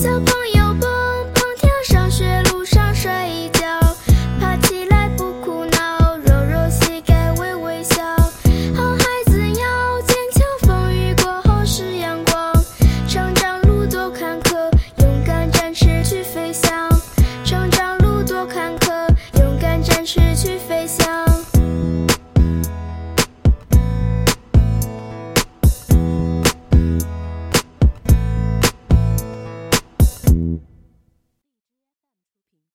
so